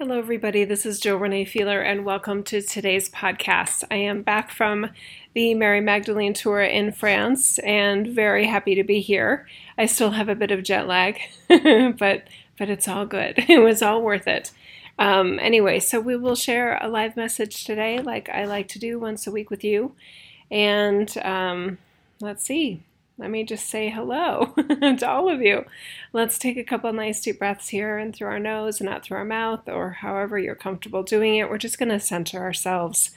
Hello, everybody. This is Jill Renee Feeler, and welcome to today's podcast. I am back from the Mary Magdalene tour in France and very happy to be here. I still have a bit of jet lag, but but it's all good. It was all worth it. Um, anyway, so we will share a live message today, like I like to do once a week with you. And um, let's see, let me just say hello to all of you. Let's take a couple nice deep breaths here and through our nose and out through our mouth, or however you're comfortable doing it. We're just going to center ourselves.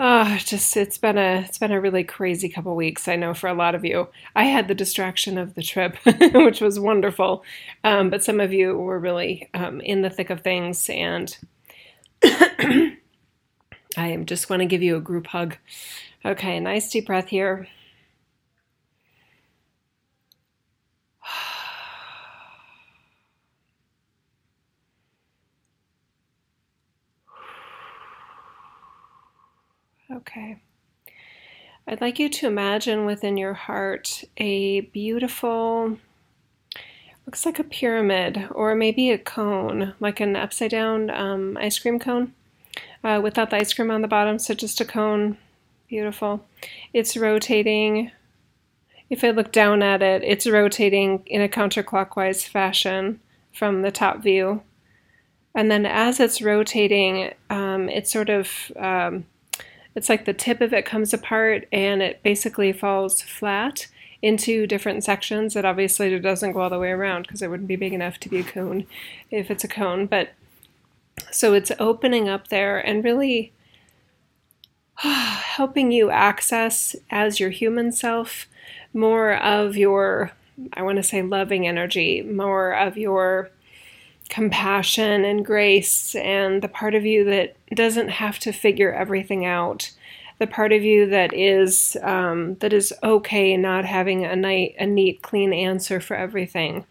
Oh, just it's been a it's been a really crazy couple weeks. I know for a lot of you. I had the distraction of the trip, which was wonderful, um, but some of you were really um, in the thick of things, and I just want to give you a group hug. Okay, a nice deep breath here. Okay. I'd like you to imagine within your heart a beautiful, looks like a pyramid or maybe a cone, like an upside down um, ice cream cone uh, without the ice cream on the bottom, so just a cone. Beautiful. It's rotating. If I look down at it, it's rotating in a counterclockwise fashion from the top view. And then as it's rotating, um, it's sort of um, it's like the tip of it comes apart and it basically falls flat into different sections. It obviously doesn't go all the way around because it wouldn't be big enough to be a cone if it's a cone. But so it's opening up there and really helping you access as your human self more of your, I want to say, loving energy, more of your compassion and grace and the part of you that doesn't have to figure everything out. The part of you that is um, that is okay not having a, night, a neat clean answer for everything.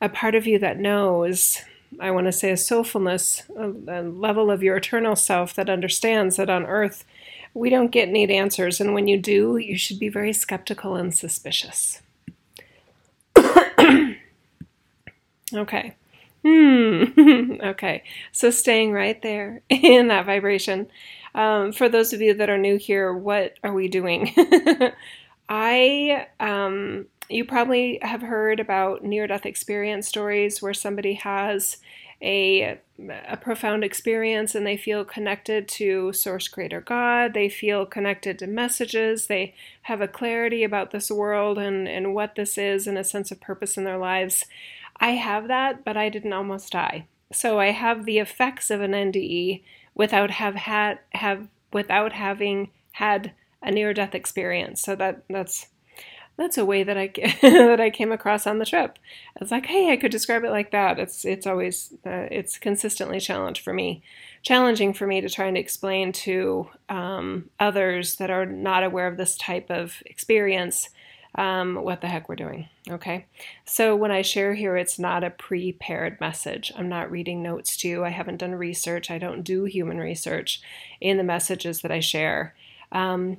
A part of you that knows i want to say a soulfulness a, a level of your eternal self that understands that on earth we don't get neat answers. And when you do you should be very skeptical and suspicious. Okay Hmm. okay. So staying right there in that vibration. Um, for those of you that are new here, what are we doing? I, um, you probably have heard about near death experience stories where somebody has a, a profound experience and they feel connected to source creator God. They feel connected to messages. They have a clarity about this world and, and what this is and a sense of purpose in their lives. I have that, but I didn't almost die. So I have the effects of an NDE without have had have without having had a near death experience. So that that's that's a way that I that I came across on the trip. It's like, hey, I could describe it like that. It's it's always uh, it's consistently challenged for me, challenging for me to try and explain to um, others that are not aware of this type of experience um, what the heck we're doing. Okay. So when I share here, it's not a prepared message. I'm not reading notes to you. I haven't done research. I don't do human research in the messages that I share. Um,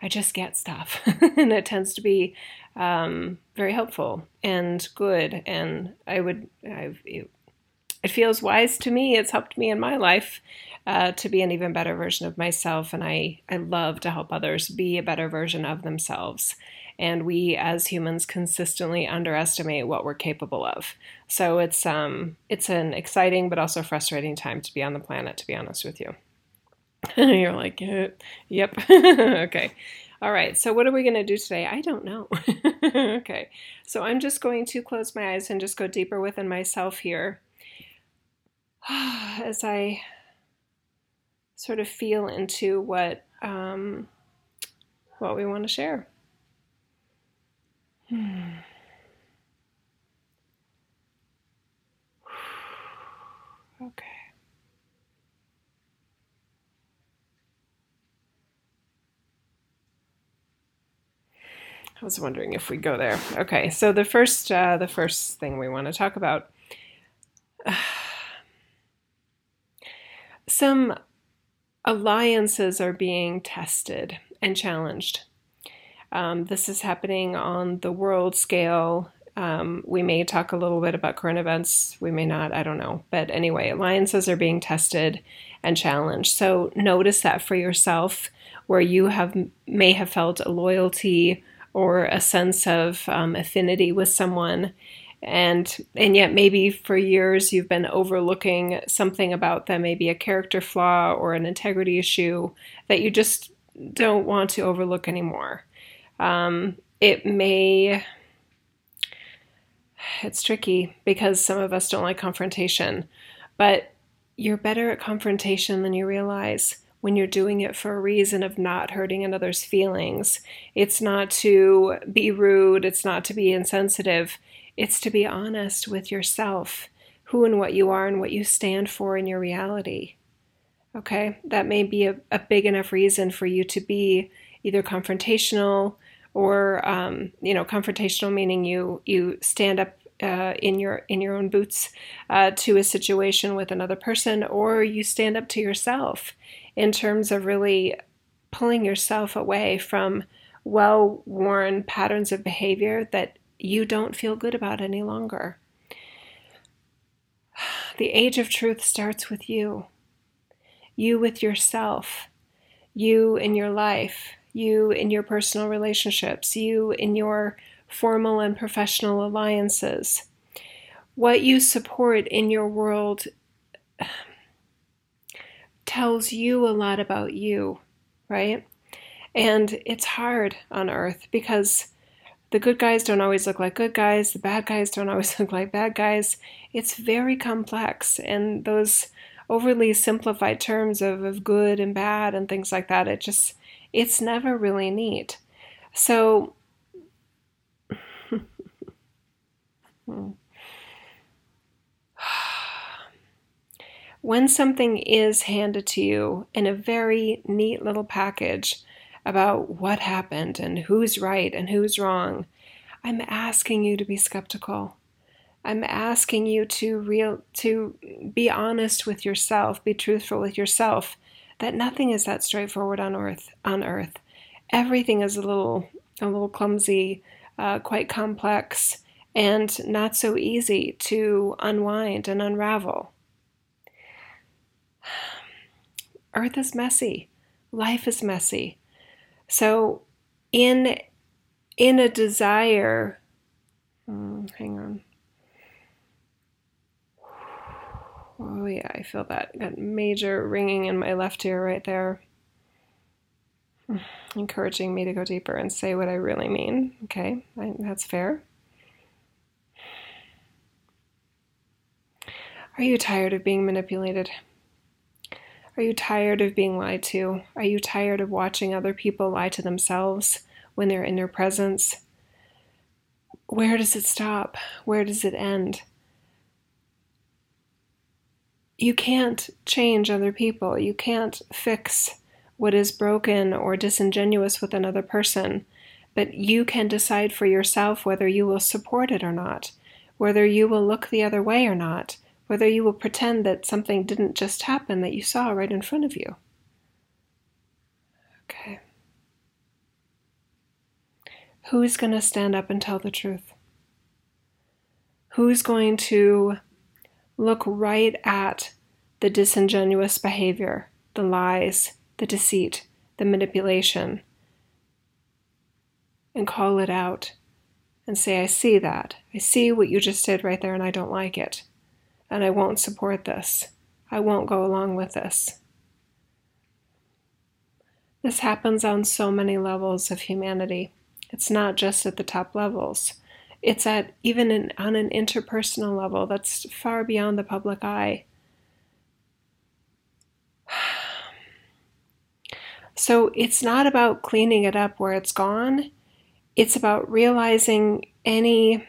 I just get stuff, and it tends to be um, very helpful and good. And I would, I've, it, it feels wise to me. It's helped me in my life uh, to be an even better version of myself. And I, I love to help others be a better version of themselves and we as humans consistently underestimate what we're capable of. So it's um it's an exciting but also frustrating time to be on the planet to be honest with you. You're like, yep. okay. All right. So what are we going to do today? I don't know. okay. So I'm just going to close my eyes and just go deeper within myself here as I sort of feel into what um, what we want to share. okay. I was wondering if we go there. Okay, so the first uh, the first thing we want to talk about some alliances are being tested and challenged um, this is happening on the world scale Um, we may talk a little bit about current events. We may not. I don't know. But anyway, alliances are being tested and challenged. So notice that for yourself, where you have may have felt a loyalty or a sense of um, affinity with someone, and and yet maybe for years you've been overlooking something about them, maybe a character flaw or an integrity issue that you just don't want to overlook anymore. Um, it may it's tricky because some of us don't like confrontation, but you're better at confrontation than you realize when you're doing it for a reason of not hurting another's feelings. It's not to be rude, it's not to be insensitive, it's to be honest with yourself, who and what you are and what you stand for in your reality. Okay, that may be a, a big enough reason for you to be either confrontational or um, you know confrontational meaning you you stand up uh, in your in your own boots uh, to a situation with another person, or you stand up to yourself in terms of really pulling yourself away from well-worn patterns of behavior that you don't feel good about any longer. The age of truth starts with you. You with yourself, you in your life, you in your personal relationships, you in your formal and professional alliances. What you support in your world tells you a lot about you, right? And it's hard on earth because the good guys don't always look like good guys, the bad guys don't always look like bad guys. It's very complex, and those overly simplified terms of, of good and bad and things like that, it just it's never really neat. So, when something is handed to you in a very neat little package about what happened and who's right and who's wrong, I'm asking you to be skeptical. I'm asking you to real to be honest with yourself, be truthful with yourself, that nothing is that straightforward on earth. On earth, everything is a little a little clumsy, uh, quite complex, and not so easy to unwind and unravel. Earth is messy. Life is messy. So, in in a desire, hmm, hang on. Oh, yeah, I feel that. Got major ringing in my left ear right there. Encouraging me to go deeper and say what I really mean. Okay, that's fair. Are you tired of being manipulated? Are you tired of being lied to? Are you tired of watching other people lie to themselves when they're in your presence? Where does it stop? Where does it end? You can't change other people. You can't fix what is broken or disingenuous with another person, but you can decide for yourself whether you will support it or not, whether you will look the other way or not, whether you will pretend that something didn't just happen that you saw right in front of you. Okay. Who's going to stand up and tell the truth? Who's going to look right at the disingenuous behavior, the lies, the deceit, the manipulation, and call it out and say, I see that. I see what you just did right there, and I don't like it. And I won't support this. I won't go along with this. This happens on so many levels of humanity. It's not just at the top levels. It's at even in, on an interpersonal level that's far beyond the public eye. So it's not about cleaning it up where it's gone. It's about realizing any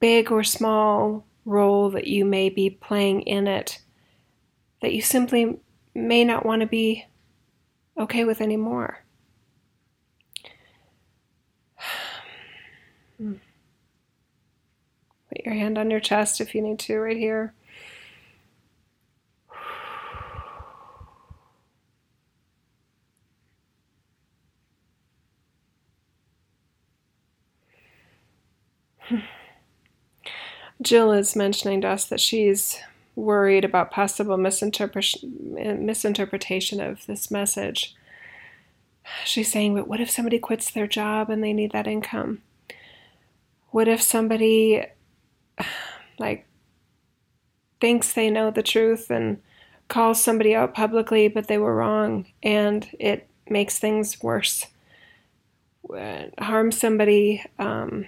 big or small role that you may be playing in it that you simply may not want to be okay with anymore. Hmm. Put your hand on your chest if you need to, right here. Jill is mentioning to us that she's worried about possible misinterpretation of this message. She's saying, but what if somebody quits their job and they need that income? What if somebody, like, thinks they know the truth and calls somebody out publicly, but they were wrong and it makes things worse? Harm somebody um,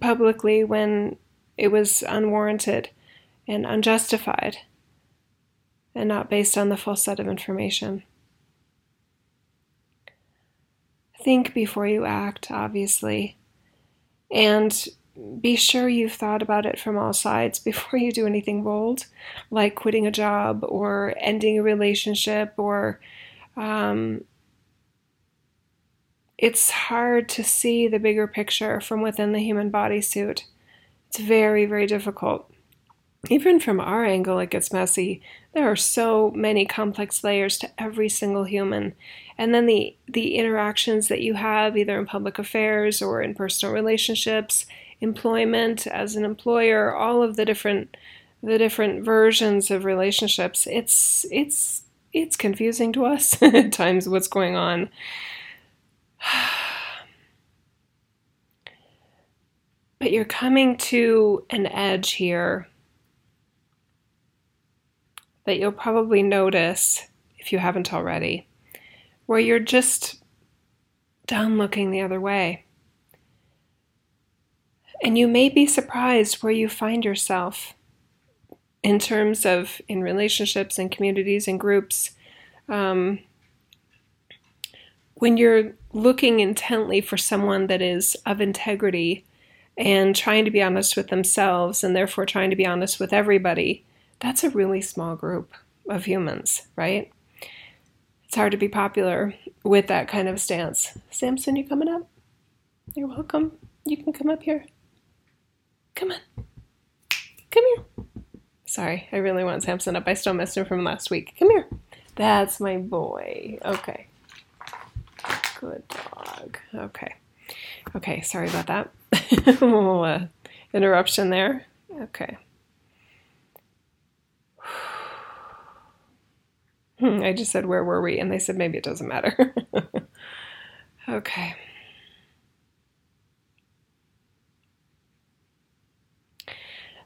publicly when it was unwarranted and unjustified and not based on the full set of information. Think before you act, obviously, and be sure you've thought about it from all sides before you do anything bold, like quitting a job or ending a relationship or um, it's hard to see the bigger picture from within the human bodysuit. It's very, very difficult. Even from our angle, it gets messy. There are so many complex layers to every single human. And then the, the interactions that you have, either in public affairs or in personal relationships, employment as an employer, all of the different the different versions of relationships. It's it's it's confusing to us at times what's going on. But you're coming to an edge here that you'll probably notice if you haven't already, where you're just done looking the other way. And you may be surprised where you find yourself in terms of in relationships and communities and groups. Um, when you're looking intently for someone that is of integrity and trying to be honest with themselves and therefore trying to be honest with everybody, that's a really small group of humans, right? It's hard to be popular with that kind of stance. Samson, you coming up? You're welcome. You can come up here. Come on. Come here. Sorry, I really want Samson up. I still missed him from last week. Come here. That's my boy. Okay. Good dog. Okay. Okay, sorry about that. little uh, interruption there. Okay. I just said, Where were we? And they said, Maybe it doesn't matter. okay.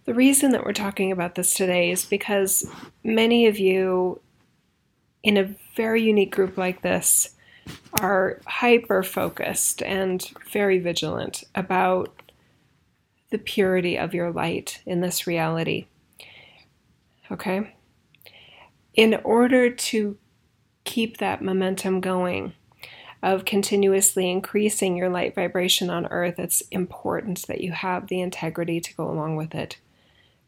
The reason that we're talking about this today is because many of you, in a very unique group like this, are hyper focused and very vigilant about the purity of your light in this reality. Okay? In order to keep that momentum going, of continuously increasing your light vibration on earth, it's important that you have the integrity to go along with it.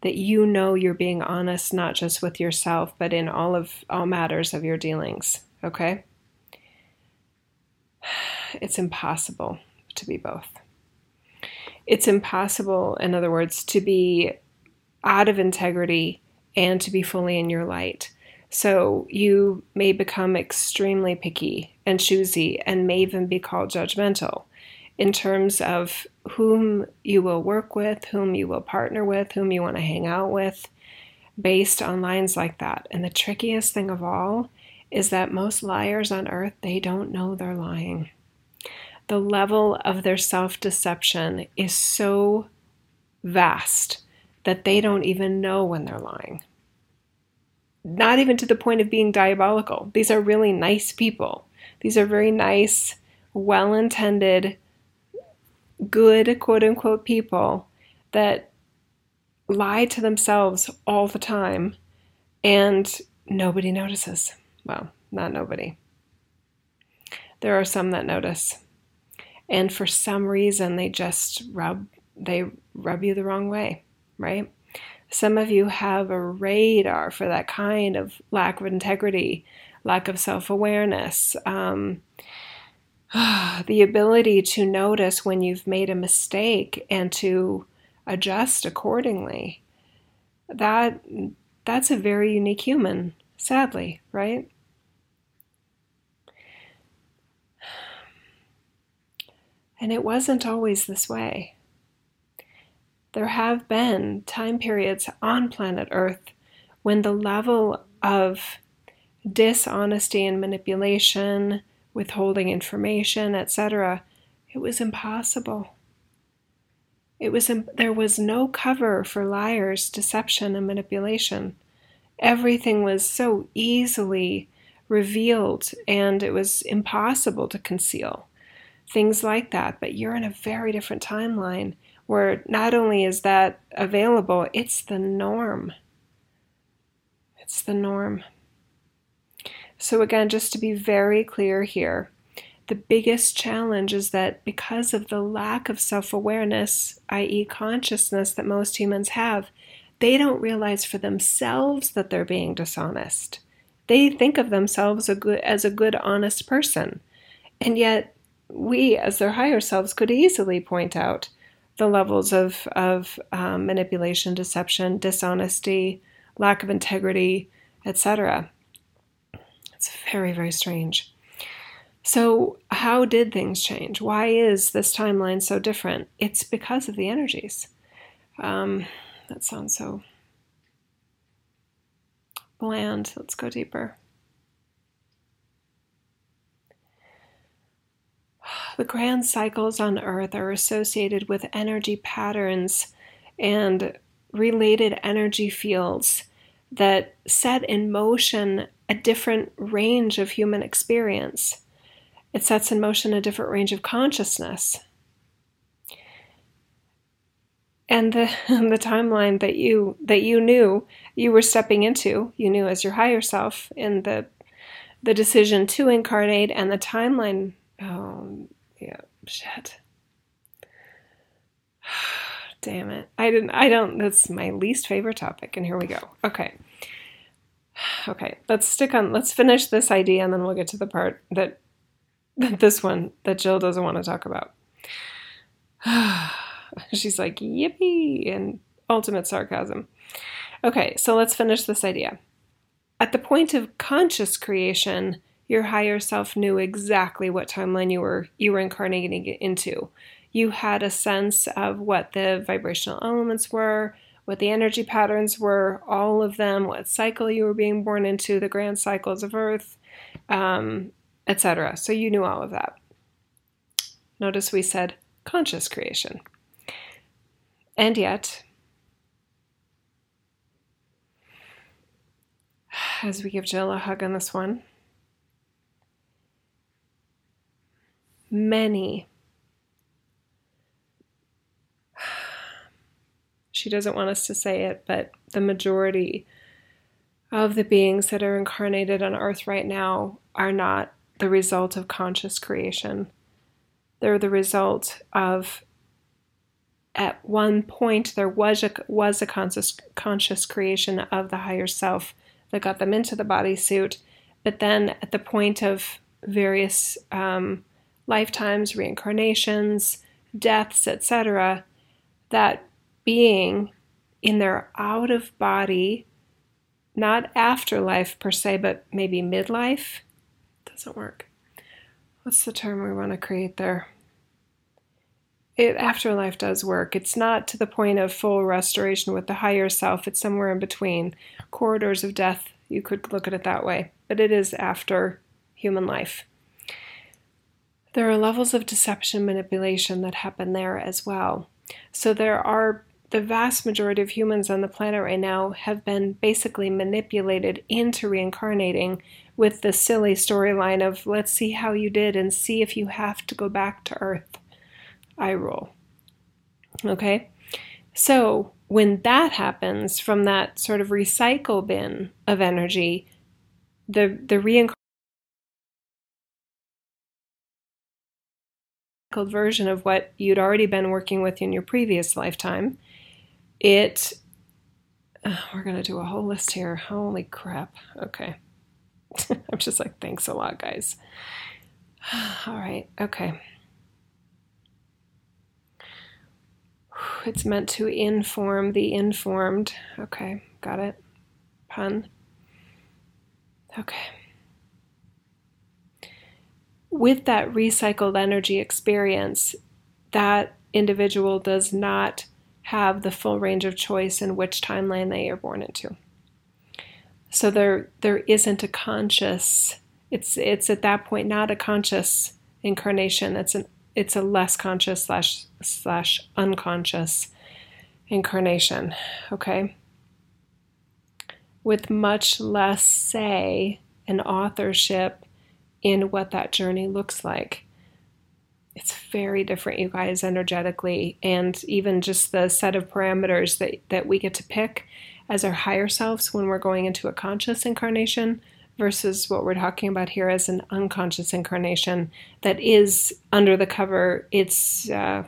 That you know you're being honest not just with yourself, but in all of all matters of your dealings. Okay? It's impossible to be both. It's impossible, in other words, to be out of integrity and to be fully in your light. So you may become extremely picky and choosy and may even be called judgmental in terms of whom you will work with, whom you will partner with, whom you want to hang out with, based on lines like that. And the trickiest thing of all is that most liars on earth, they don't know they're lying. The level of their self deception is so vast that they don't even know when they're lying. Not even to the point of being diabolical. These are really nice people. These are very nice, well intended, good, quote unquote, people that lie to themselves all the time and nobody notices. Well, not nobody. There are some that notice. And for some reason they just rub they rub you the wrong way, right? Some of you have a radar for that kind of lack of integrity, lack of self awareness, um, the ability to notice when you've made a mistake and to adjust accordingly. That that's a very unique human, sadly, right? And it wasn't always this way. there have been time periods on planet Earth when the level of dishonesty and manipulation, withholding information, etc., it was impossible. It was there was no cover for liars, deception, and manipulation. Everything was so easily revealed, and it was impossible to conceal things like that. But you're in a very different timeline where not only is that available, it's the norm. It's the norm. So, again, just to be very clear here, the biggest challenge is that because of the lack of self awareness, i.e., consciousness, that most humans have, they don't realize for themselves that they're being dishonest. They think of themselves a good, as a good, honest person. And yet, we, as their higher selves, could easily point out the levels of, of um, manipulation, deception, dishonesty, lack of integrity, etc. It's very, very strange. So, how did things change? Why is this timeline so different? It's because of the energies. Um, that sounds so bland. Let's go deeper. The grand cycles on Earth are associated with energy patterns and related energy fields that set in motion a different range of human experience it sets in motion a different range of consciousness. And the, the timeline that you that you knew you were stepping into, you knew as your higher self, in the the decision to incarnate and the timeline. Oh, yeah, shit. Damn it. I didn't I don't that's my least favorite topic and here we go. Okay. Okay, let's stick on let's finish this idea and then we'll get to the part that this one that Jill doesn't want to talk about. She's like, yippee, and ultimate sarcasm. Okay, so let's finish this idea. At the point of conscious creation, your higher self knew exactly what timeline you were you were incarnating into. You had a sense of what the vibrational elements were, what the energy patterns were, all of them, what cycle you were being born into, the grand cycles of Earth, um, etc. So you knew all of that. Notice we said conscious creation. And yet, as we give Jill a hug on this one, many, she doesn't want us to say it, but the majority of the beings that are incarnated on earth right now are not the result of conscious creation. They're the result of at one point there was a was a conscious conscious creation of the higher self that got them into the bodysuit, but then at the point of various um, lifetimes, reincarnations, deaths, etc., that being in their out of body, not afterlife per se, but maybe midlife, doesn't work. What's the term we want to create there? It, afterlife does work. It's not to the point of full restoration with the higher self, it's somewhere in between. Corridors of death, you could look at it that way, but it is after human life. There are levels of deception manipulation that happen there as well. So there are the vast majority of humans on the planet right now have been basically manipulated into reincarnating with the silly storyline of let's see how you did and see if you have to go back to Earth. I roll. Okay? So when that happens from that sort of recycle bin of energy, the the reincarnation version of what you'd already been working with in your previous lifetime, it uh, we're going to do a whole list here. Holy crap. Okay. I'm just like, thanks a lot, guys. All right, okay. It's meant to inform the informed. Okay, got it. Pun. Okay. With that recycled energy experience, that individual does not have the full range of choice in which timeline they are born into. So there there isn't a conscious it's it's at that point not a conscious incarnation. It's an it's a less conscious slash slash unconscious incarnation. Okay. With much less say and authorship in what that journey looks like. It's very different, you guys, energetically, and even just the set of parameters that, that we get to pick as our higher selves when we're going into a conscious incarnation versus what we're talking about here as an unconscious incarnation that is under the cover. It's uh,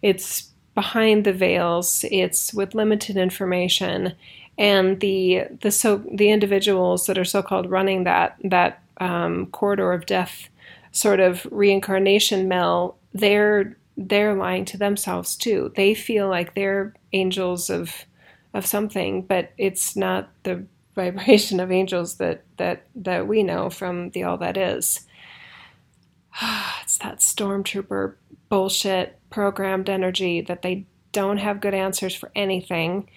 it's behind the veils. It's with limited information, and the the so the individuals that are so called running that that um, corridor of death sort of reincarnation mill, they're they're lying to themselves too. They feel like they're angels of of something, but it's not the vibration of angels that that that we know from the all that is. it's that stormtrooper bullshit programmed energy that they don't have good answers for anything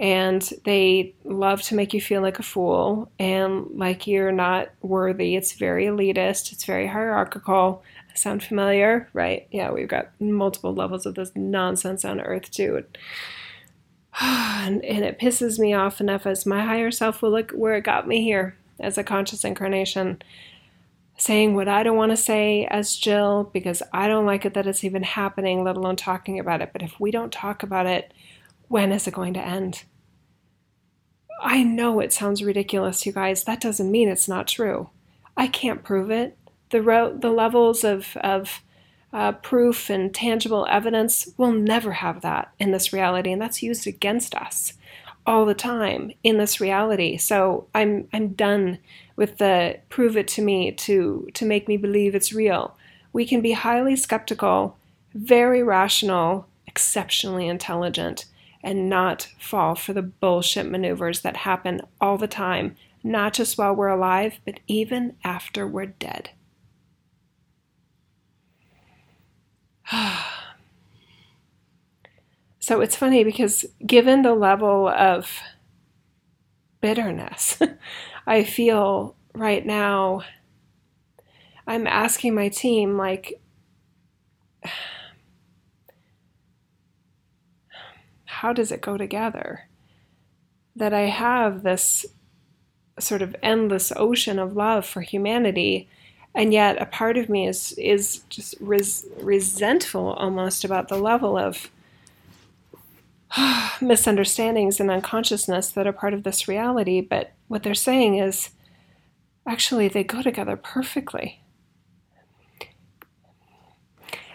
and they love to make you feel like a fool and like you're not worthy. It's very elitist, it's very hierarchical. Sound familiar? Right? Yeah, we've got multiple levels of this nonsense on earth too. And, and it pisses me off enough as my higher self will look where it got me here as a conscious incarnation saying what I don't want to say as Jill because I don't like it that it's even happening, let alone talking about it. But if we don't talk about it, when is it going to end? I know it sounds ridiculous, you guys. That doesn't mean it's not true. I can't prove it. The, ro- the levels of, of uh, proof and tangible evidence will never have that in this reality, and that's used against us all the time in this reality. So I'm I'm done with the prove it to me to to make me believe it's real. We can be highly skeptical, very rational, exceptionally intelligent, and not fall for the bullshit maneuvers that happen all the time, not just while we're alive, but even after we're dead. So it's funny because given the level of bitterness I feel right now, I'm asking my team, like, how does it go together? That I have this sort of endless ocean of love for humanity, and yet a part of me is is just res- resentful almost about the level of misunderstandings and unconsciousness that are part of this reality. But what they're saying is actually they go together perfectly.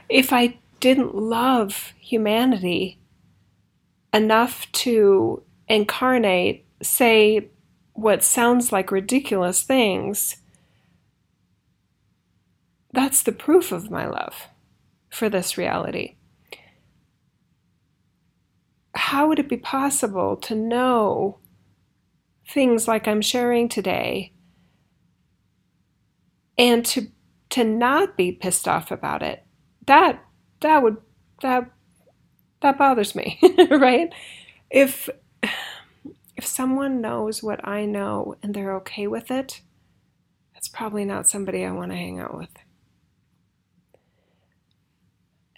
If I didn't love humanity, enough to incarnate, say, what sounds like ridiculous things, that's the proof of my love for this reality. How would it be possible to know things like I'm sharing today and to to not be pissed off about it? That that would that that bothers me, right? If if someone knows what I know and they're okay with it, that's probably not somebody I want to hang out with.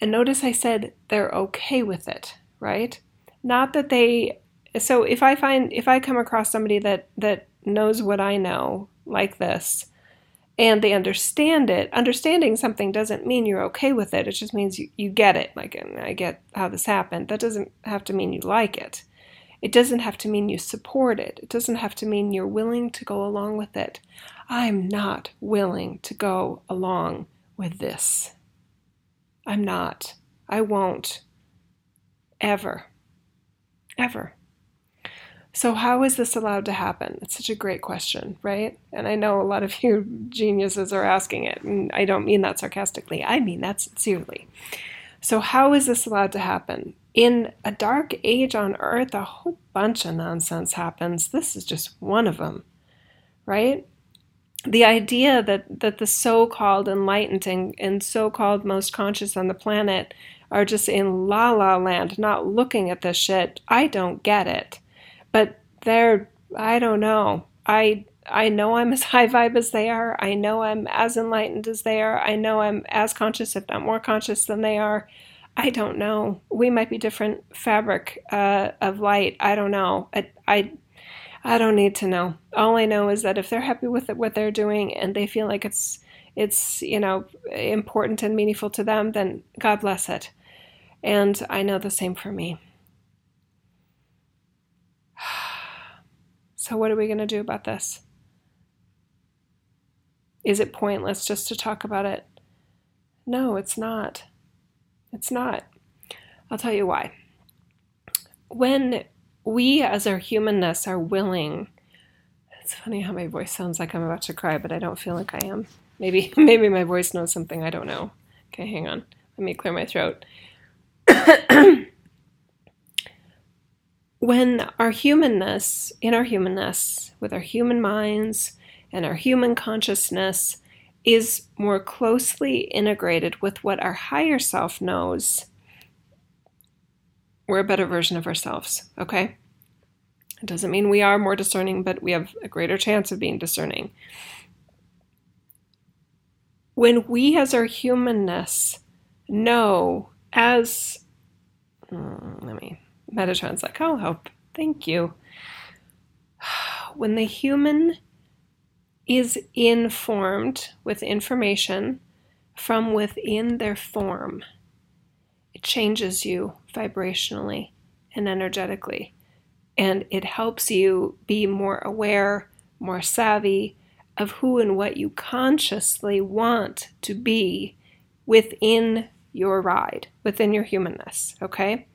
And notice I said they're okay with it, right? Not that they so if I find if I come across somebody that that knows what I know like this, and they understand it. Understanding something doesn't mean you're okay with it. It just means you, you get it. Like, I get how this happened. That doesn't have to mean you like it. It doesn't have to mean you support it. It doesn't have to mean you're willing to go along with it. I'm not willing to go along with this. I'm not. I won't. Ever. Ever. So, how is this allowed to happen? It's such a great question, right? And I know a lot of you geniuses are asking it, and I don't mean that sarcastically, I mean that sincerely. So, how is this allowed to happen? In a dark age on earth, a whole bunch of nonsense happens. This is just one of them, right? the idea that, that the so called enlightened and, and so called most conscious on the planet are just in la la land, not looking at this shit, I don't get it. But they're, I don't know. I I know I'm as high vibe as they are. I know I'm as enlightened as they are. I know I'm as conscious, if not more conscious, than they are. I don't know. We might be different fabric uh, of light. I don't know. I, I, I don't need to know. All I know is that if they're happy with what they're doing and they feel like it's it's you know important and meaningful to them, then God bless it. And I know the same for me. So what are we going to do about this? Is it pointless just to talk about it? No, it's not. It's not. I'll tell you why. When we, as our humanness, are willing, it's funny how my voice sounds like I'm about to cry, but I don't feel like I am. Maybe, maybe my voice knows something I don't know. Okay, hang on. Let me clear my throat. when our humanness, in our humanness, with our human minds, and our human consciousness is more closely integrated with what our higher self knows, we're a better version of ourselves, okay? It doesn't mean we are more discerning, but we have a greater chance of being discerning. When we, as our humanness, know, as mm, let me, Metatron's like, I'll help. Thank you. When the human is informed with information from within their form. It changes you vibrationally and energetically, and it helps you be more aware, more savvy of who and what you consciously want to be within your ride, within your humanness, okay?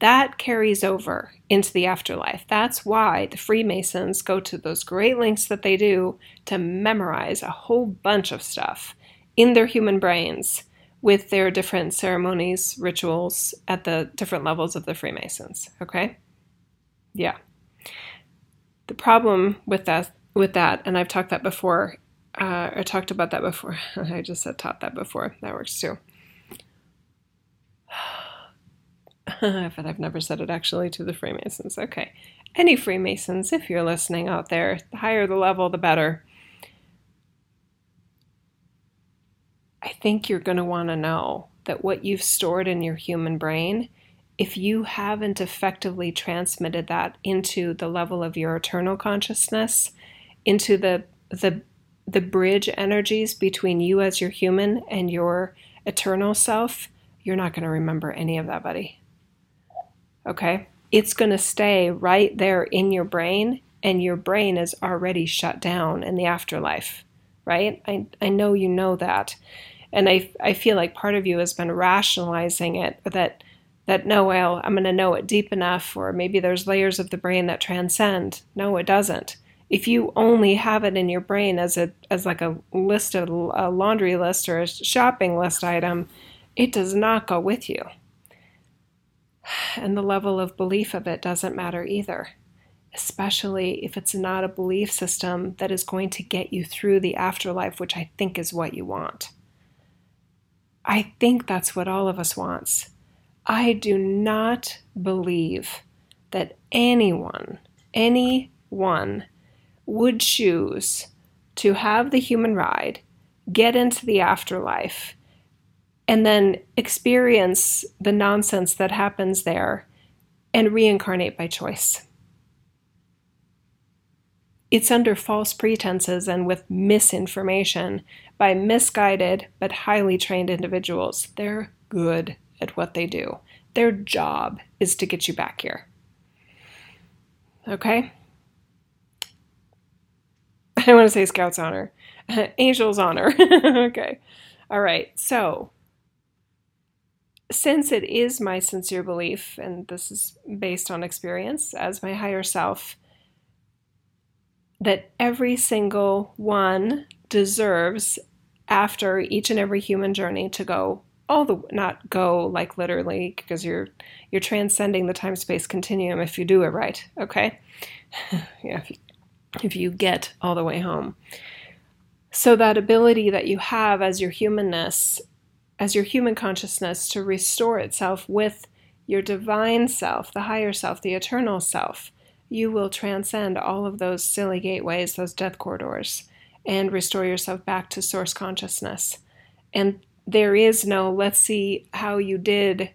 that carries over into the afterlife. That's why the Freemasons go to those great lengths that they do to memorize a whole bunch of stuff in their human brains with their different ceremonies, rituals at the different levels of the Freemasons. Okay? Yeah. The problem with that, with that, and I've talked that before, uh, I talked about that before. I just said taught that before. That works too. but I've never said it actually to the Freemasons. Okay. Any Freemasons, if you're listening out there, the higher the level, the better. I think you're going to want to know that what you've stored in your human brain, if you haven't effectively transmitted that into the level of your eternal consciousness, into the the the bridge energies between you as your human and your eternal self, you're not going to remember any of that, buddy okay? It's going to stay right there in your brain, and your brain is already shut down in the afterlife, right? I, I know you know that. And I, I feel like part of you has been rationalizing it that that no, well, I'm going to know it deep enough, or maybe there's layers of the brain that transcend. No, it doesn't. If you only have it in your brain as a as like a list of a laundry list or a shopping list item, it does not go with you. And the level of belief of it doesn't matter either, especially if it's not a belief system that is going to get you through the afterlife, which I think is what you want. I think that's what all of us wants. I do not believe that anyone, anyone, would choose to have the human ride, get into the afterlife, and then experience the nonsense that happens there and reincarnate by choice. It's under false pretenses and with misinformation by misguided but highly trained individuals. They're good at what they do. Their job is to get you back here. Okay? I want to say Scout's honor, Angel's honor. okay. All right. So, since it is my sincere belief, and this is based on experience as my higher self, that every single one deserves, after each and every human journey, to go all the not go like literally because you're you're transcending the time space continuum if you do it right. Okay, yeah, if you, if you get all the way home. So, that ability that you have as your humanness, as your human consciousness to restore itself with your divine self, the higher self, the eternal self, you will transcend all of those silly gateways, those death corridors, and restore yourself back to source consciousness. And there is no, let's see how you did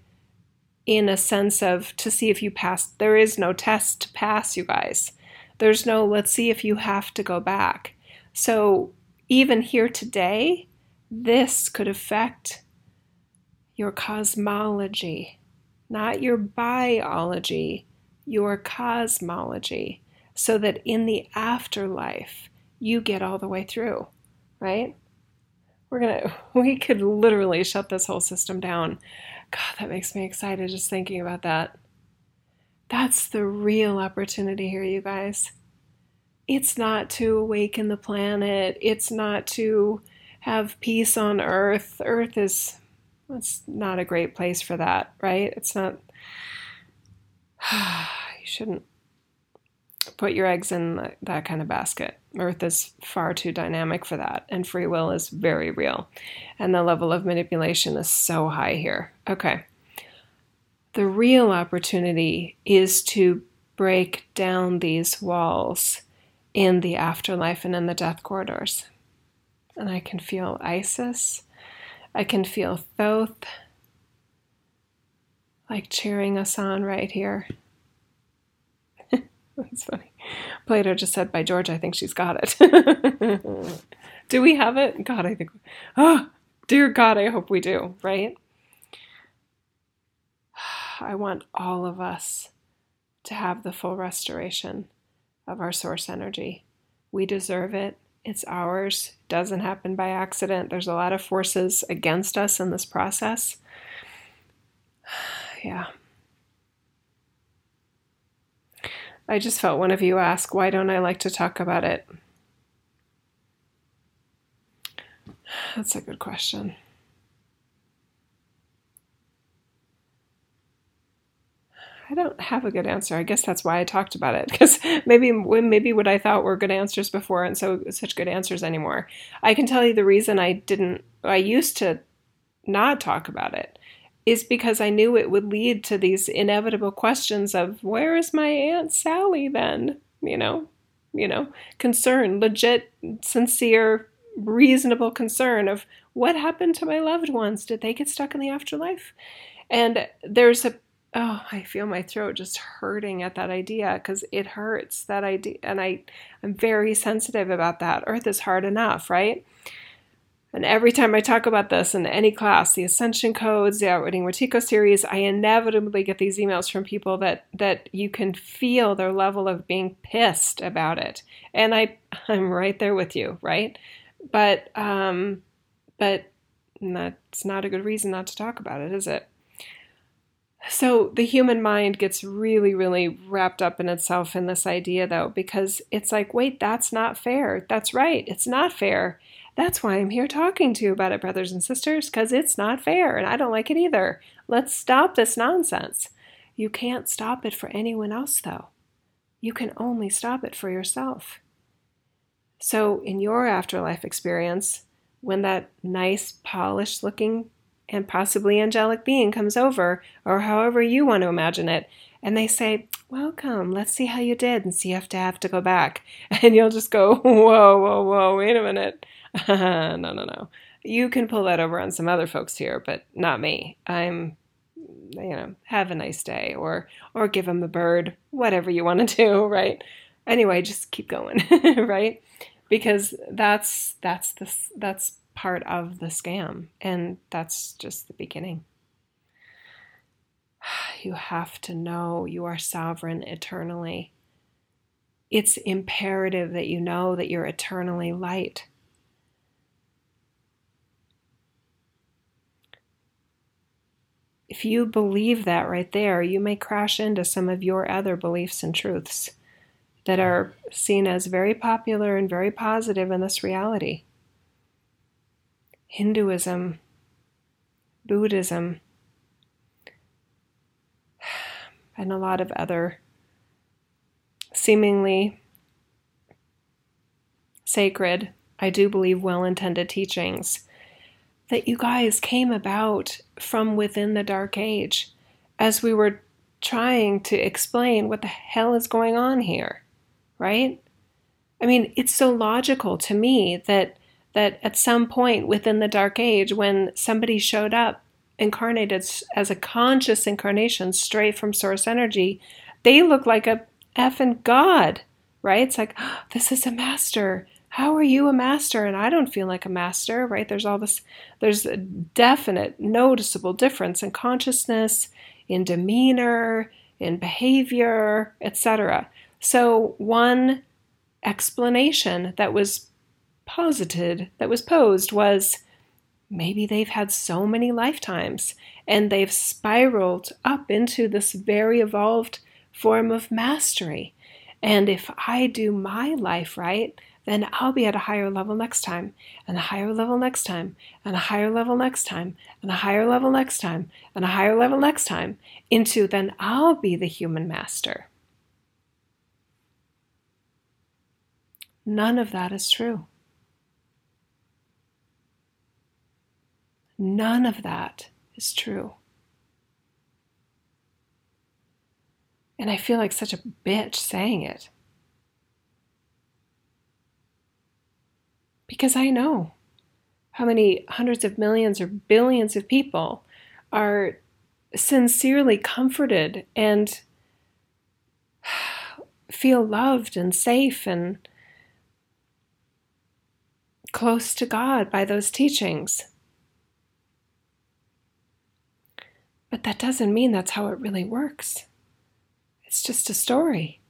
in a sense of to see if you passed. There is no test to pass, you guys. There's no, let's see if you have to go back. So, even here today, this could affect your cosmology, not your biology, your cosmology, so that in the afterlife, you get all the way through, right? We're gonna, we could literally shut this whole system down. God, that makes me excited just thinking about that. That's the real opportunity here, you guys. It's not to awaken the planet, it's not to have peace on Earth. Earth is, it's not a great place for that, right? It's not, you shouldn't put your eggs in that kind of basket. Earth is far too dynamic for that, and free will is very real. And the level of manipulation is so high here. Okay. The real opportunity is to break down these walls in the afterlife and in the death corridors. And I can feel Isis. I can feel Thoth like cheering us on right here. That's funny. Plato just said, by George, I think she's got it. do we have it? God, I think. Oh, dear God, I hope we do, right? I want all of us to have the full restoration of our source energy. We deserve it. It's ours. Doesn't happen by accident. There's a lot of forces against us in this process. yeah. I just felt one of you ask, why don't I like to talk about it? That's a good question. I don't have a good answer. I guess that's why I talked about it because maybe maybe what I thought were good answers before and so such good answers anymore. I can tell you the reason I didn't. I used to not talk about it is because I knew it would lead to these inevitable questions of where is my aunt Sally then? You know, you know, concern, legit, sincere, reasonable concern of what happened to my loved ones? Did they get stuck in the afterlife? And there's a oh, I feel my throat just hurting at that idea because it hurts that idea and I I'm very sensitive about that. Earth is hard enough, right? And every time I talk about this in any class, the Ascension Codes, the Outwitting Wetiko series, I inevitably get these emails from people that that you can feel their level of being pissed about it. And I I'm right there with you, right? But um but that's not a good reason not to talk about it, is it? So the human mind gets really, really wrapped up in itself in this idea, though, because it's like, wait, that's not fair. That's right. It's not fair. That's why I'm here talking to you about it, brothers and sisters, because it's not fair and I don't like it either. Let's stop this nonsense. You can't stop it for anyone else, though. You can only stop it for yourself. So, in your afterlife experience, when that nice, polished looking, and possibly angelic being comes over, or however you want to imagine it, and they say, Welcome, let's see how you did and see if to have to go back. And you'll just go, Whoa, whoa, whoa, wait a minute. no, no, no. You can pull that over on some other folks here, but not me. I'm, you know, have a nice day, or or give them a bird, whatever you want to do, right? Anyway, just keep going, right? Because that's that's this that's part of the scam, and that's just the beginning. You have to know you are sovereign eternally. It's imperative that you know that you're eternally light. if you believe that right there, you may crash into some of your other beliefs and truths that are seen as very popular and very positive in this reality. Hinduism, Buddhism, and a lot of other seemingly sacred I do believe, well intended teachings that you guys came about from within the Dark Age as we were trying to explain what the hell is going on here, right? I mean, it's so logical to me that that at some point within the dark age when somebody showed up incarnated as a conscious incarnation straight from source energy, they look like a effing god, right? It's like, oh, this is a master. How are you a master? And I don't feel like a master, right? There's all this, there's a definite, noticeable difference in consciousness, in demeanor, in behavior, etc. So, one explanation that was posited, that was posed, was maybe they've had so many lifetimes and they've spiraled up into this very evolved form of mastery. And if I do my life right, then I'll be at a higher level next time, and a higher level next time, and a higher level next time, and a higher level next time, and a higher level next time, into then I'll be the human master. None of that is true. None of that is true. And I feel like such a bitch saying it. Because I know how many hundreds of millions or billions of people are sincerely comforted and feel loved and safe and close to God by those teachings. But that doesn't mean that's how it really works. It's just a story.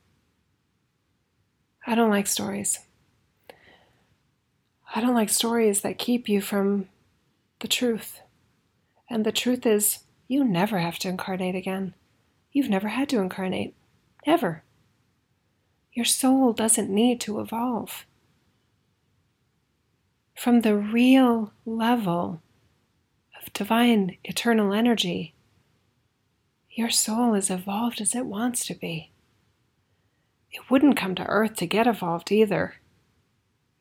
I don't like stories. I don't like stories that keep you from the truth. And the truth is, you never have to incarnate again. You've never had to incarnate. Ever. Your soul doesn't need to evolve. From the real level of divine eternal energy, your soul is evolved as it wants to be. It wouldn't come to earth to get evolved either.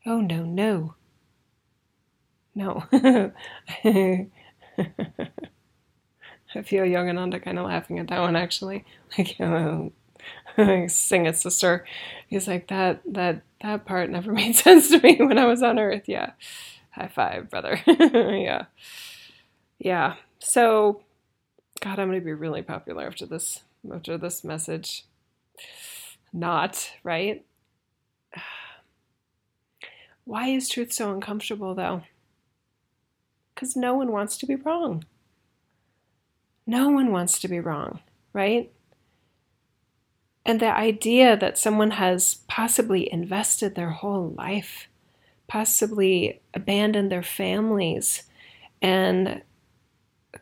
Oh, no, no. No. I feel Yogananda kind of laughing at that one actually. Like, sing it, sister. He's like that. That that part never made sense to me when I was on Earth. Yeah, high five, brother. yeah, yeah. So God, I'm going to be really popular after this after this message. Not, right? Why is truth so uncomfortable though? Cuz no one wants to be wrong. No one wants to be wrong, right? And the idea that someone has possibly invested their whole life, possibly abandoned their families, and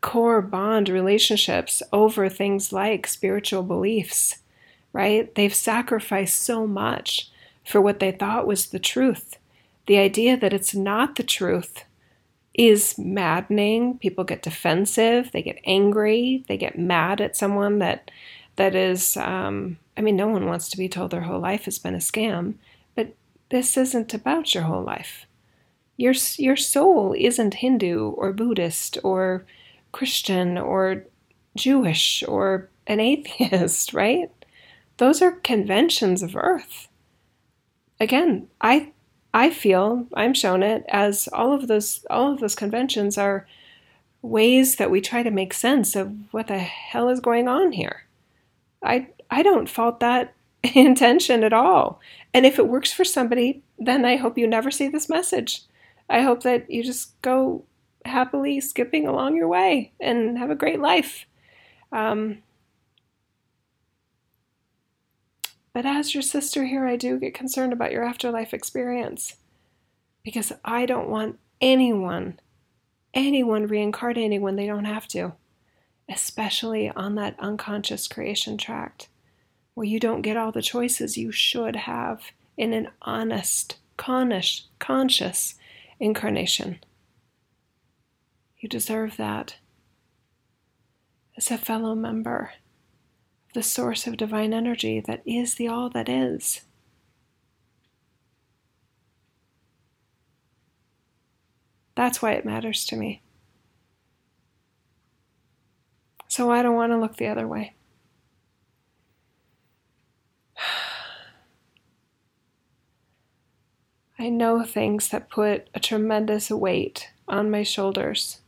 core bond relationships over things like spiritual beliefs, right? They've sacrificed so much for what they thought was the truth. The idea that it's not the truth is maddening. People get defensive, they get angry, they get mad at someone that that is um, I mean no one wants to be told their whole life has been a scam, but this isn't about your whole life. Your your soul isn't Hindu or Buddhist or Christian or Jewish or an atheist, right? Those are conventions of earth. Again, I I feel I'm shown it as all of those all of those conventions are ways that we try to make sense of what the hell is going on here. I I don't fault that intention at all. And if it works for somebody, then I hope you never see this message. I hope that you just go happily skipping along your way and have a great life. Um, but as your sister here, I do get concerned about your afterlife experience because I don't want anyone, anyone reincarnating when they don't have to, especially on that unconscious creation tract where you don't get all the choices you should have in an honest, conscious, conscious incarnation. You deserve that. As a fellow member of the source of divine energy that is the all that is. That's why it matters to me. So I don't want to look the other way. I know things that put a tremendous weight on my shoulders,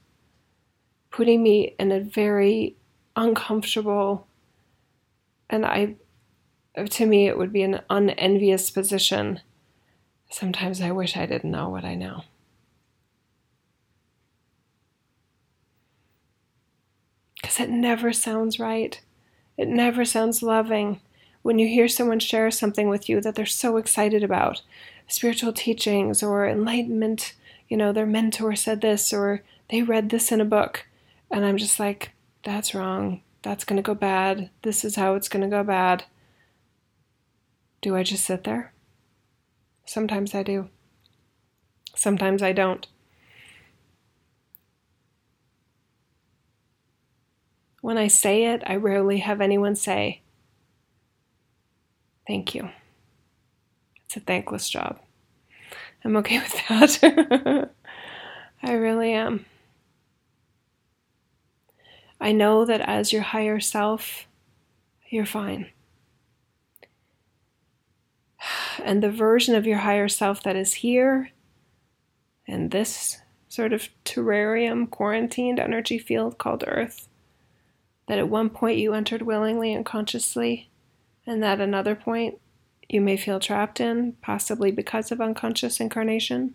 putting me in a very uncomfortable and I to me it would be an unenvious position. Sometimes I wish I didn't know what I know. Because it never sounds right. It never sounds loving when you hear someone share something with you that they're so excited about spiritual teachings or enlightenment, you know, their mentor said this or they read this in a book. And I'm just like, that's wrong. That's going to go bad. This is how it's going to go bad. Do I just sit there? Sometimes I do. Sometimes I don't. When I say it, I rarely have anyone say, Thank you. It's a thankless job. I'm okay with that. I really am. I know that as your higher self, you're fine. And the version of your higher self that is here in this sort of terrarium, quarantined energy field called Earth, that at one point you entered willingly and consciously, and that another point you may feel trapped in, possibly because of unconscious incarnation.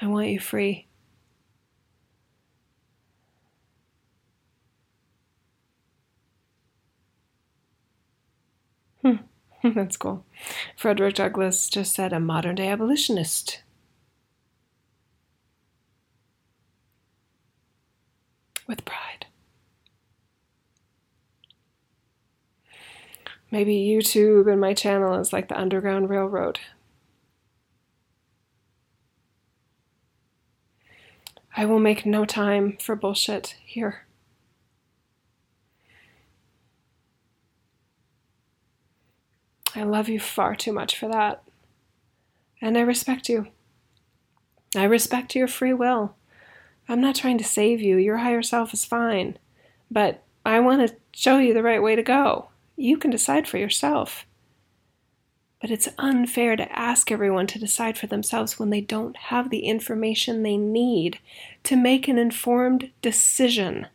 I want you free. Hmm. That's cool. Frederick Douglass just said a modern day abolitionist. With pride. Maybe YouTube and my channel is like the Underground Railroad. I will make no time for bullshit here. I love you far too much for that. And I respect you. I respect your free will. I'm not trying to save you. Your higher self is fine. But I want to show you the right way to go. You can decide for yourself. But it's unfair to ask everyone to decide for themselves when they don't have the information they need to make an informed decision.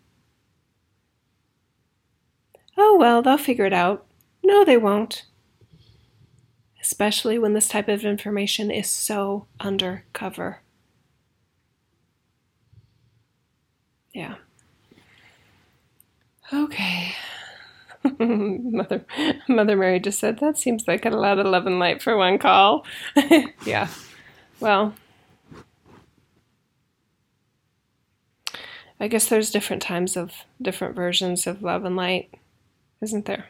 Oh, well, they'll figure it out. No, they won't. Especially when this type of information is so undercover. Yeah. Okay. Mother Mother Mary just said that seems like a lot of love and light for one call. yeah. Well, I guess there's different times of different versions of love and light, isn't there?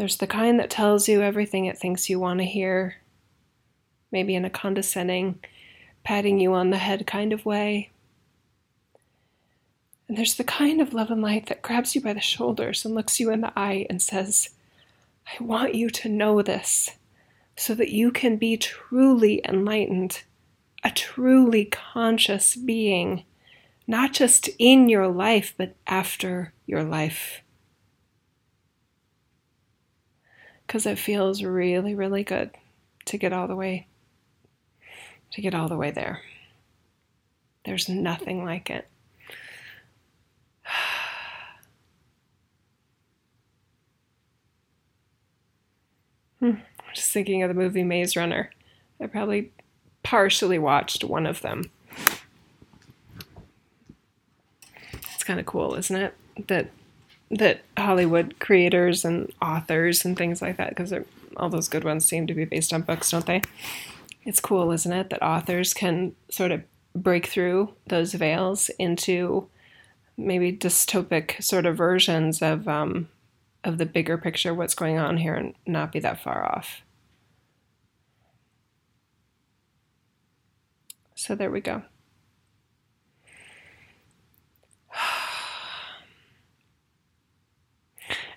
There's the kind that tells you everything it thinks you want to hear, maybe in a condescending, patting you on the head kind of way. And there's the kind of love and light that grabs you by the shoulders and looks you in the eye and says, I want you to know this so that you can be truly enlightened, a truly conscious being, not just in your life, but after your life. Because it feels really, really good to get all the way to get all the way there. There's nothing like it. Hmm. I'm just thinking of the movie Maze Runner. I probably partially watched one of them. It's kind of cool, isn't it? That that Hollywood creators and authors and things like that, because all those good ones seem to be based on books, don't they? It's cool, isn't it, that authors can sort of break through those veils into maybe dystopic sort of versions of um, of the bigger picture, what's going on here, and not be that far off. So there we go.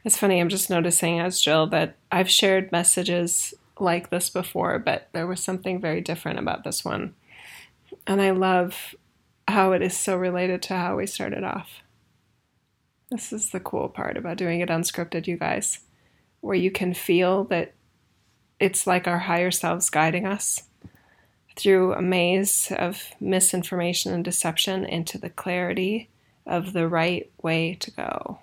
It's funny, I'm just noticing as Jill that I've shared messages like this before, but there was something very different about this one. And I love how it is so related to how we started off. This is the cool part about doing it unscripted, you guys, where you can feel that it's like our higher selves guiding us through a maze of misinformation and deception into the clarity of the right way to go.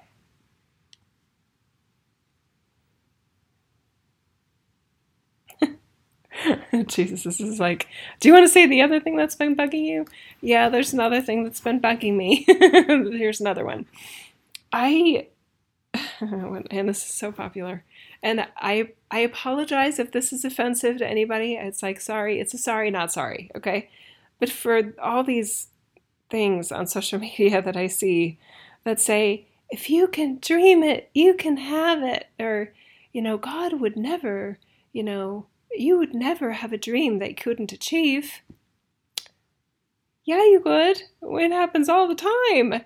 Jesus, this is like, do you want to say the other thing that's been bugging you? Yeah, there's another thing that's been bugging me. Here's another one. I, and this is so popular, and I I apologize if this is offensive to anybody. It's like sorry, it's a sorry, not sorry, okay? But for all these things on social media that I see that say, if you can dream it, you can have it, or you know, God would never, you know, you would never have a dream that you couldn't achieve. Yeah, you would. It happens all the time.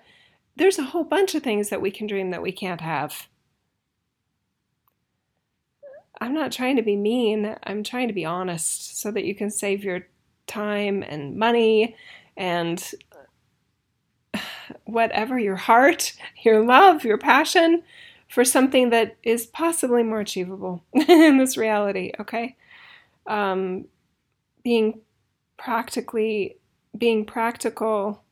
There's a whole bunch of things that we can dream that we can't have. I'm not trying to be mean. I'm trying to be honest so that you can save your time and money and whatever your heart, your love, your passion for something that is possibly more achievable in this reality, okay? Um, being practically being practical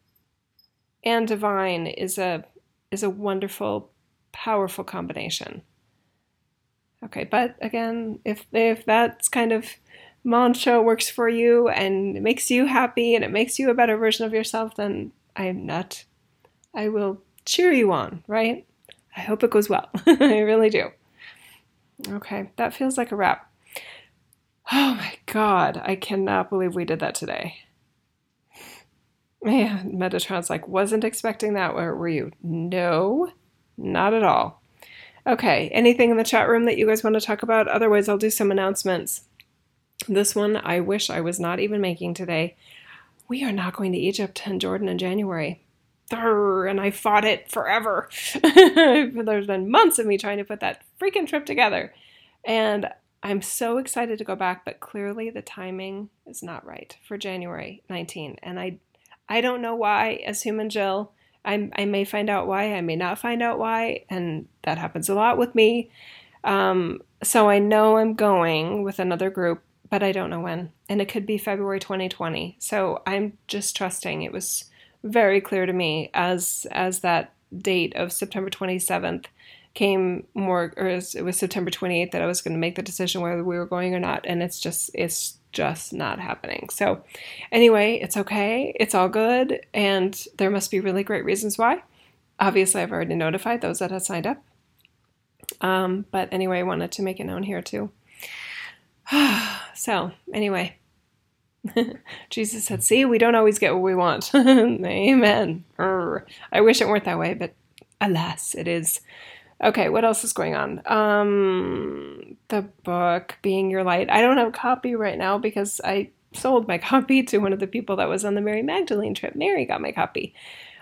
and divine is a is a wonderful powerful combination. Okay but again if if that's kind of mantra works for you and it makes you happy and it makes you a better version of yourself then i'm not i will cheer you on right? I hope it goes well. I really do. Okay that feels like a wrap Oh my God, I cannot believe we did that today. Man, Metatron's like, wasn't expecting that. Where were you? No, not at all. Okay, anything in the chat room that you guys want to talk about? Otherwise, I'll do some announcements. This one I wish I was not even making today. We are not going to Egypt and Jordan in January. and I fought it forever. There's been months of me trying to put that freaking trip together. And I'm so excited to go back, but clearly the timing is not right for January 19. And I I don't know why as human Jill. I, I may find out why, I may not find out why, and that happens a lot with me. Um, so I know I'm going with another group, but I don't know when. And it could be February 2020. So I'm just trusting. It was very clear to me as as that date of September 27th came more, or it was September 28th that I was going to make the decision whether we were going or not. And it's just, it's just not happening. So, anyway, it's okay. It's all good. And there must be really great reasons why. Obviously, I've already notified those that had signed up. Um, but anyway, I wanted to make it known here too. so, anyway, Jesus said, See, we don't always get what we want. Amen. I wish it weren't that way, but alas, it is. Okay, what else is going on? Um, the book, Being Your Light. I don't have a copy right now because I sold my copy to one of the people that was on the Mary Magdalene trip. Mary got my copy.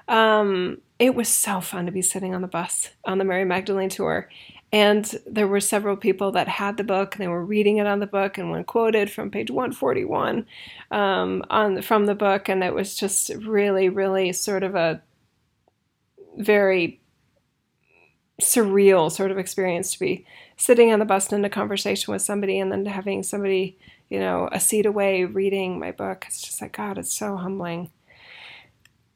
Um, it was so fun to be sitting on the bus on the Mary Magdalene tour. And there were several people that had the book and they were reading it on the book and one quoted from page 141 um, on from the book. And it was just really, really sort of a very surreal sort of experience to be sitting on the bus and in a conversation with somebody and then having somebody, you know, a seat away reading my book. It's just like, God, it's so humbling.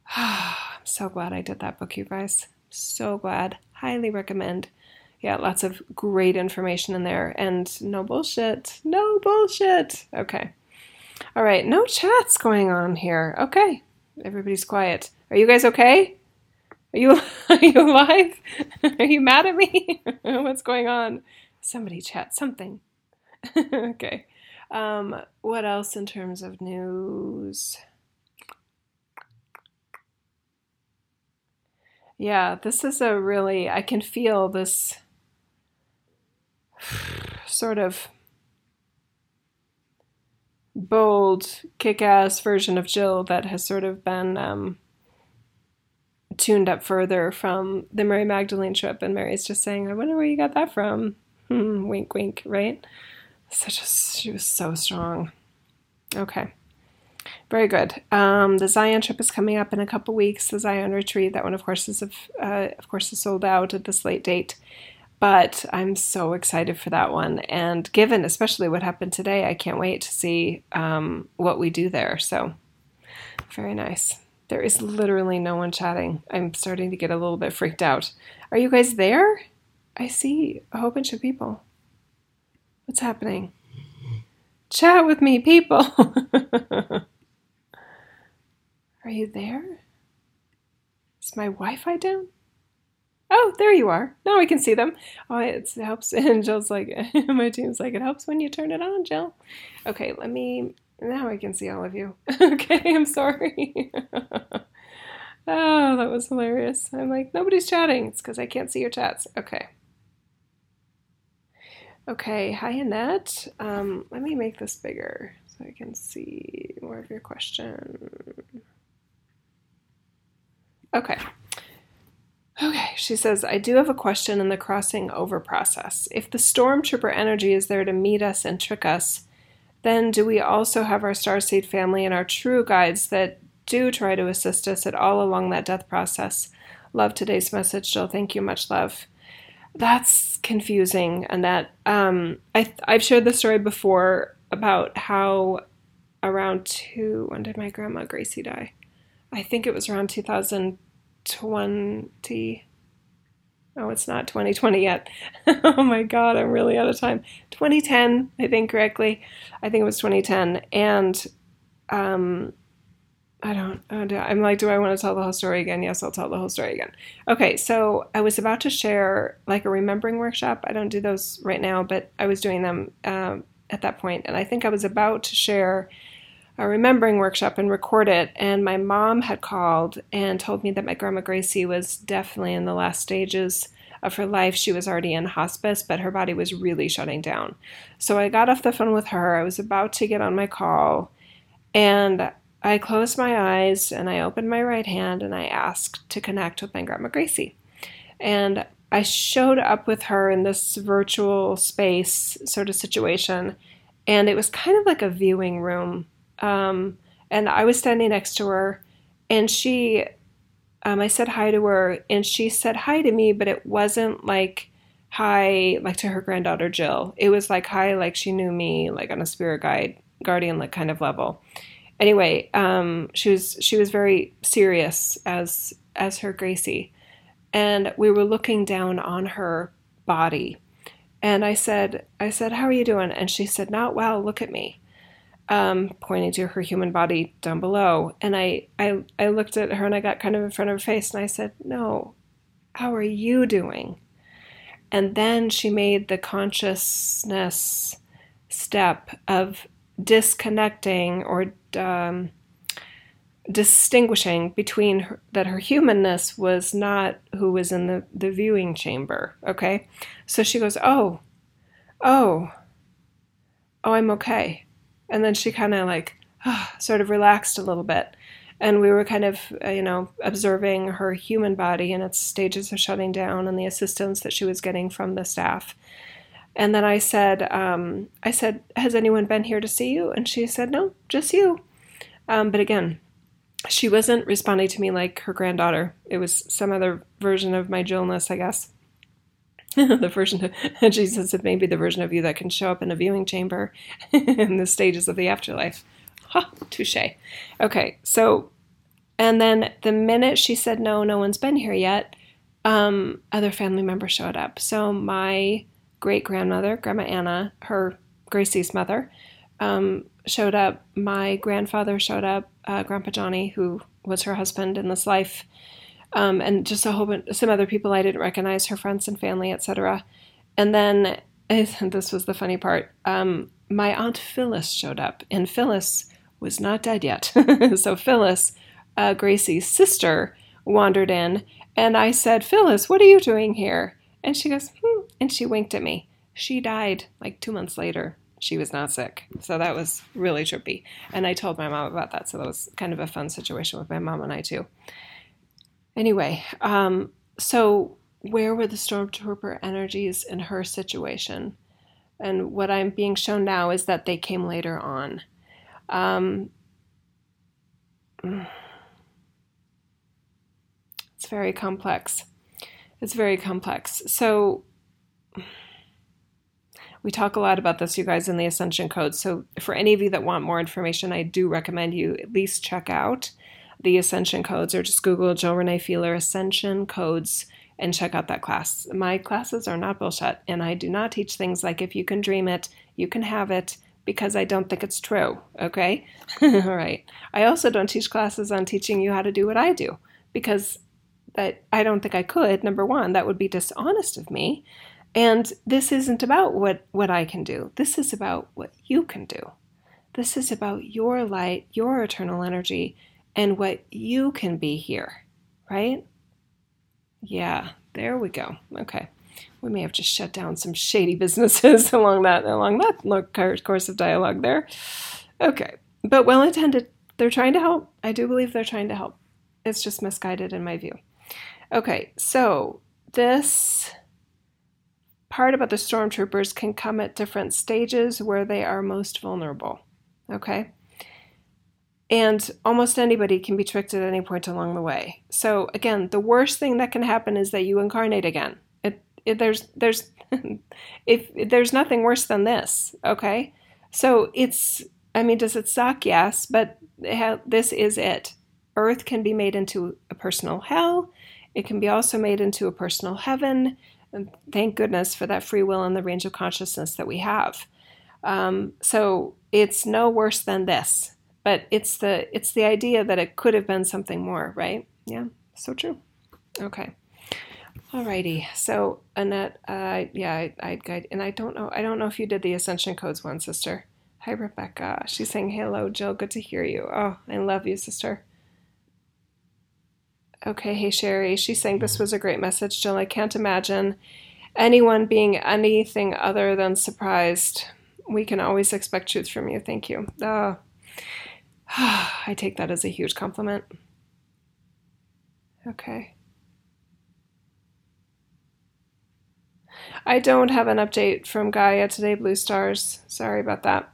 I'm so glad I did that book, you guys. So glad. Highly recommend. Yeah, lots of great information in there and no bullshit. No bullshit. Okay. All right, no chats going on here. Okay. Everybody's quiet. Are you guys okay? Are you are you alive? Are you mad at me? What's going on? Somebody chat something. okay. Um, what else in terms of news? Yeah, this is a really I can feel this sort of bold, kick-ass version of Jill that has sort of been um, tuned up further from the Mary Magdalene trip, and Mary's just saying, "I wonder where you got that from." Hmm, wink, wink. Right? Such a she was so strong. Okay. Very good. Um, the Zion trip is coming up in a couple weeks. The Zion retreat, that one, of course, is of, uh, of course is sold out at this late date. But I'm so excited for that one, and given especially what happened today, I can't wait to see um, what we do there. So, very nice. There is literally no one chatting. I'm starting to get a little bit freaked out. Are you guys there? I see a whole bunch of people. What's happening? Chat with me, people. Are you there? Is my Wi Fi down? Oh, there you are. Now I can see them. Oh, it helps. And Jill's like, my team's like, it helps when you turn it on, Jill. Okay, let me. Now I can see all of you. okay, I'm sorry. oh, that was hilarious. I'm like, nobody's chatting. It's because I can't see your chats. Okay. Okay, hi Annette. Um, let me make this bigger so I can see more of your question. Okay. Okay, she says, I do have a question in the crossing over process. If the stormtrooper energy is there to meet us and trick us, then do we also have our starseed family and our true guides that do try to assist us at all along that death process? Love today's message, Jill. Thank you. Much love. That's confusing, and that um, I, I've shared the story before about how around two, when did my grandma Gracie die? I think it was around 2000 20 oh it's not 2020 yet oh my god i'm really out of time 2010 i think correctly i think it was 2010 and um I don't, I'm like, do I want to tell the whole story again? Yes, I'll tell the whole story again. Okay, so I was about to share like a remembering workshop. I don't do those right now, but I was doing them um, at that point, and I think I was about to share a remembering workshop and record it. And my mom had called and told me that my grandma Gracie was definitely in the last stages of her life. She was already in hospice, but her body was really shutting down. So I got off the phone with her. I was about to get on my call, and I closed my eyes and I opened my right hand and I asked to connect with my grandma Gracie. And I showed up with her in this virtual space sort of situation, and it was kind of like a viewing room um, and I was standing next to her, and she, um, I said hi to her, and she said hi to me, but it wasn't like hi like to her granddaughter Jill. It was like hi like she knew me like on a spirit guide guardian like kind of level. Anyway, um, she was she was very serious as as her Gracie, and we were looking down on her body, and I said I said how are you doing? And she said not well. Look at me um, pointing to her human body down below. And I, I, I looked at her and I got kind of in front of her face and I said, No, how are you doing? And then she made the consciousness step of disconnecting or um, distinguishing between her, that her humanness was not who was in the, the viewing chamber. Okay. So she goes, Oh, oh, oh, I'm okay. And then she kind of like sort of relaxed a little bit. And we were kind of, uh, you know, observing her human body and its stages of shutting down and the assistance that she was getting from the staff. And then I said, um, I said, has anyone been here to see you? And she said, no, just you. Um, but again, she wasn't responding to me like her granddaughter. It was some other version of my Jillness, I guess. the version of Jesus said maybe the version of you that can show up in a viewing chamber in the stages of the afterlife. Ha, touche. Okay, so and then the minute she said no, no one's been here yet, um, other family members showed up. So my great grandmother, Grandma Anna, her Gracie's mother, um, showed up. My grandfather showed up. Uh, Grandpa Johnny, who was her husband in this life, um, and just a whole bunch, some other people I didn't recognize, her friends and family, etc. And then this was the funny part. Um, my aunt Phyllis showed up, and Phyllis was not dead yet. so Phyllis, uh, Gracie's sister, wandered in, and I said, "Phyllis, what are you doing here?" And she goes, hmm, and she winked at me. She died like two months later. She was not sick, so that was really trippy. And I told my mom about that, so that was kind of a fun situation with my mom and I too. Anyway, um, so where were the stormtrooper energies in her situation? And what I'm being shown now is that they came later on. Um, it's very complex. It's very complex. So, we talk a lot about this, you guys, in the Ascension Code. So, for any of you that want more information, I do recommend you at least check out the Ascension Codes or just Google Jill Renee Feeler Ascension Codes and check out that class. My classes are not bullshit, and I do not teach things like if you can dream it, you can have it, because I don't think it's true, okay? All right. I also don't teach classes on teaching you how to do what I do, because that I don't think I could. Number one, that would be dishonest of me. And this isn't about what, what I can do. This is about what you can do. This is about your light, your eternal energy, and what you can be here, right? Yeah, there we go. Okay. We may have just shut down some shady businesses along that along that course of dialogue there. Okay. But well intended. They're trying to help. I do believe they're trying to help. It's just misguided in my view. Okay, so this part about the stormtroopers can come at different stages where they are most vulnerable. Okay? And almost anybody can be tricked at any point along the way. So again, the worst thing that can happen is that you incarnate again. It, it there's there's if there's nothing worse than this, okay? So it's I mean, does it suck? Yes, but ha- this is it. Earth can be made into a personal hell. It can be also made into a personal heaven. And thank goodness for that free will and the range of consciousness that we have. Um, so it's no worse than this but it's the it's the idea that it could have been something more, right? Yeah, so true. Okay. Alrighty. So Annette, uh, yeah, I, I guide, and I don't know, I don't know if you did the Ascension Codes one, sister. Hi, Rebecca. She's saying hello, Jill. Good to hear you. Oh, I love you, sister. Okay, hey Sherry. She's saying this was a great message, Jill. I can't imagine anyone being anything other than surprised. We can always expect truth from you. Thank you. Oh, I take that as a huge compliment. Okay. I don't have an update from Gaia today, Blue Stars. Sorry about that.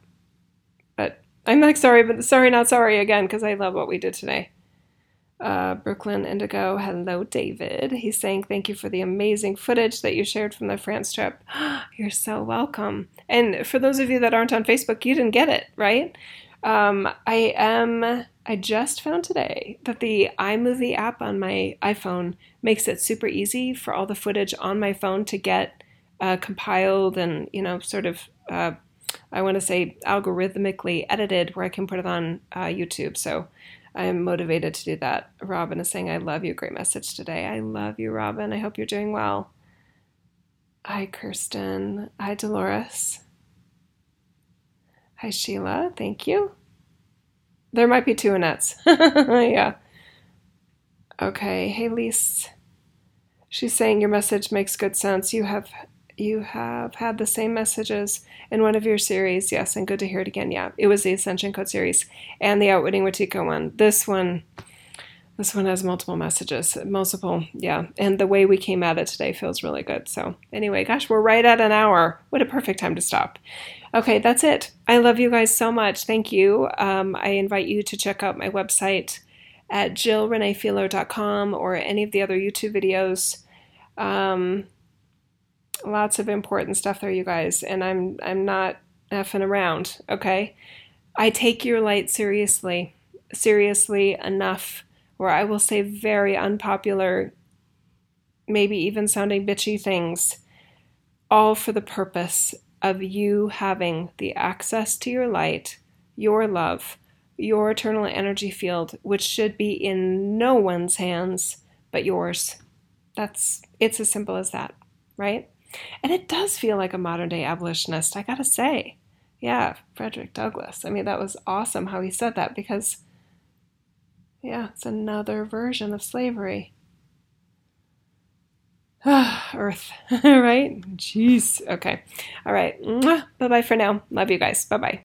But I'm like sorry, but sorry, not sorry again, because I love what we did today. Uh, Brooklyn Indigo, hello, David. He's saying thank you for the amazing footage that you shared from the France trip. You're so welcome. And for those of you that aren't on Facebook, you didn't get it, right? Um, I am. I just found today that the iMovie app on my iPhone makes it super easy for all the footage on my phone to get uh, compiled and you know sort of uh, I want to say algorithmically edited where I can put it on uh, YouTube. So I'm motivated to do that. Robin is saying, I love you. Great message today. I love you, Robin. I hope you're doing well. Hi, Kirsten. Hi, Dolores. Hi, Sheila. Thank you. There might be two Annettes. yeah. Okay. Hey, Lise. She's saying your message makes good sense. You have you have had the same messages in one of your series. Yes, and good to hear it again. Yeah, it was the Ascension Code series and the Outwitting Wetiko one. This one, this one has multiple messages, multiple. Yeah, and the way we came at it today feels really good. So anyway, gosh, we're right at an hour. What a perfect time to stop. Okay, that's it. I love you guys so much. Thank you. Um, I invite you to check out my website at jillreneefeeler.com or any of the other YouTube videos. Um, lots of important stuff there, you guys, and I'm I'm not effing around. Okay, I take your light seriously, seriously enough where I will say very unpopular, maybe even sounding bitchy things, all for the purpose of you having the access to your light, your love, your eternal energy field, which should be in no one's hands but yours. That's it's as simple as that, right? And it does feel like a modern day abolitionist, I gotta say. Yeah, Frederick Douglass. I mean, that was awesome how he said that because, yeah, it's another version of slavery. Earth, right? Jeez. Okay. All right. Bye bye for now. Love you guys. Bye bye.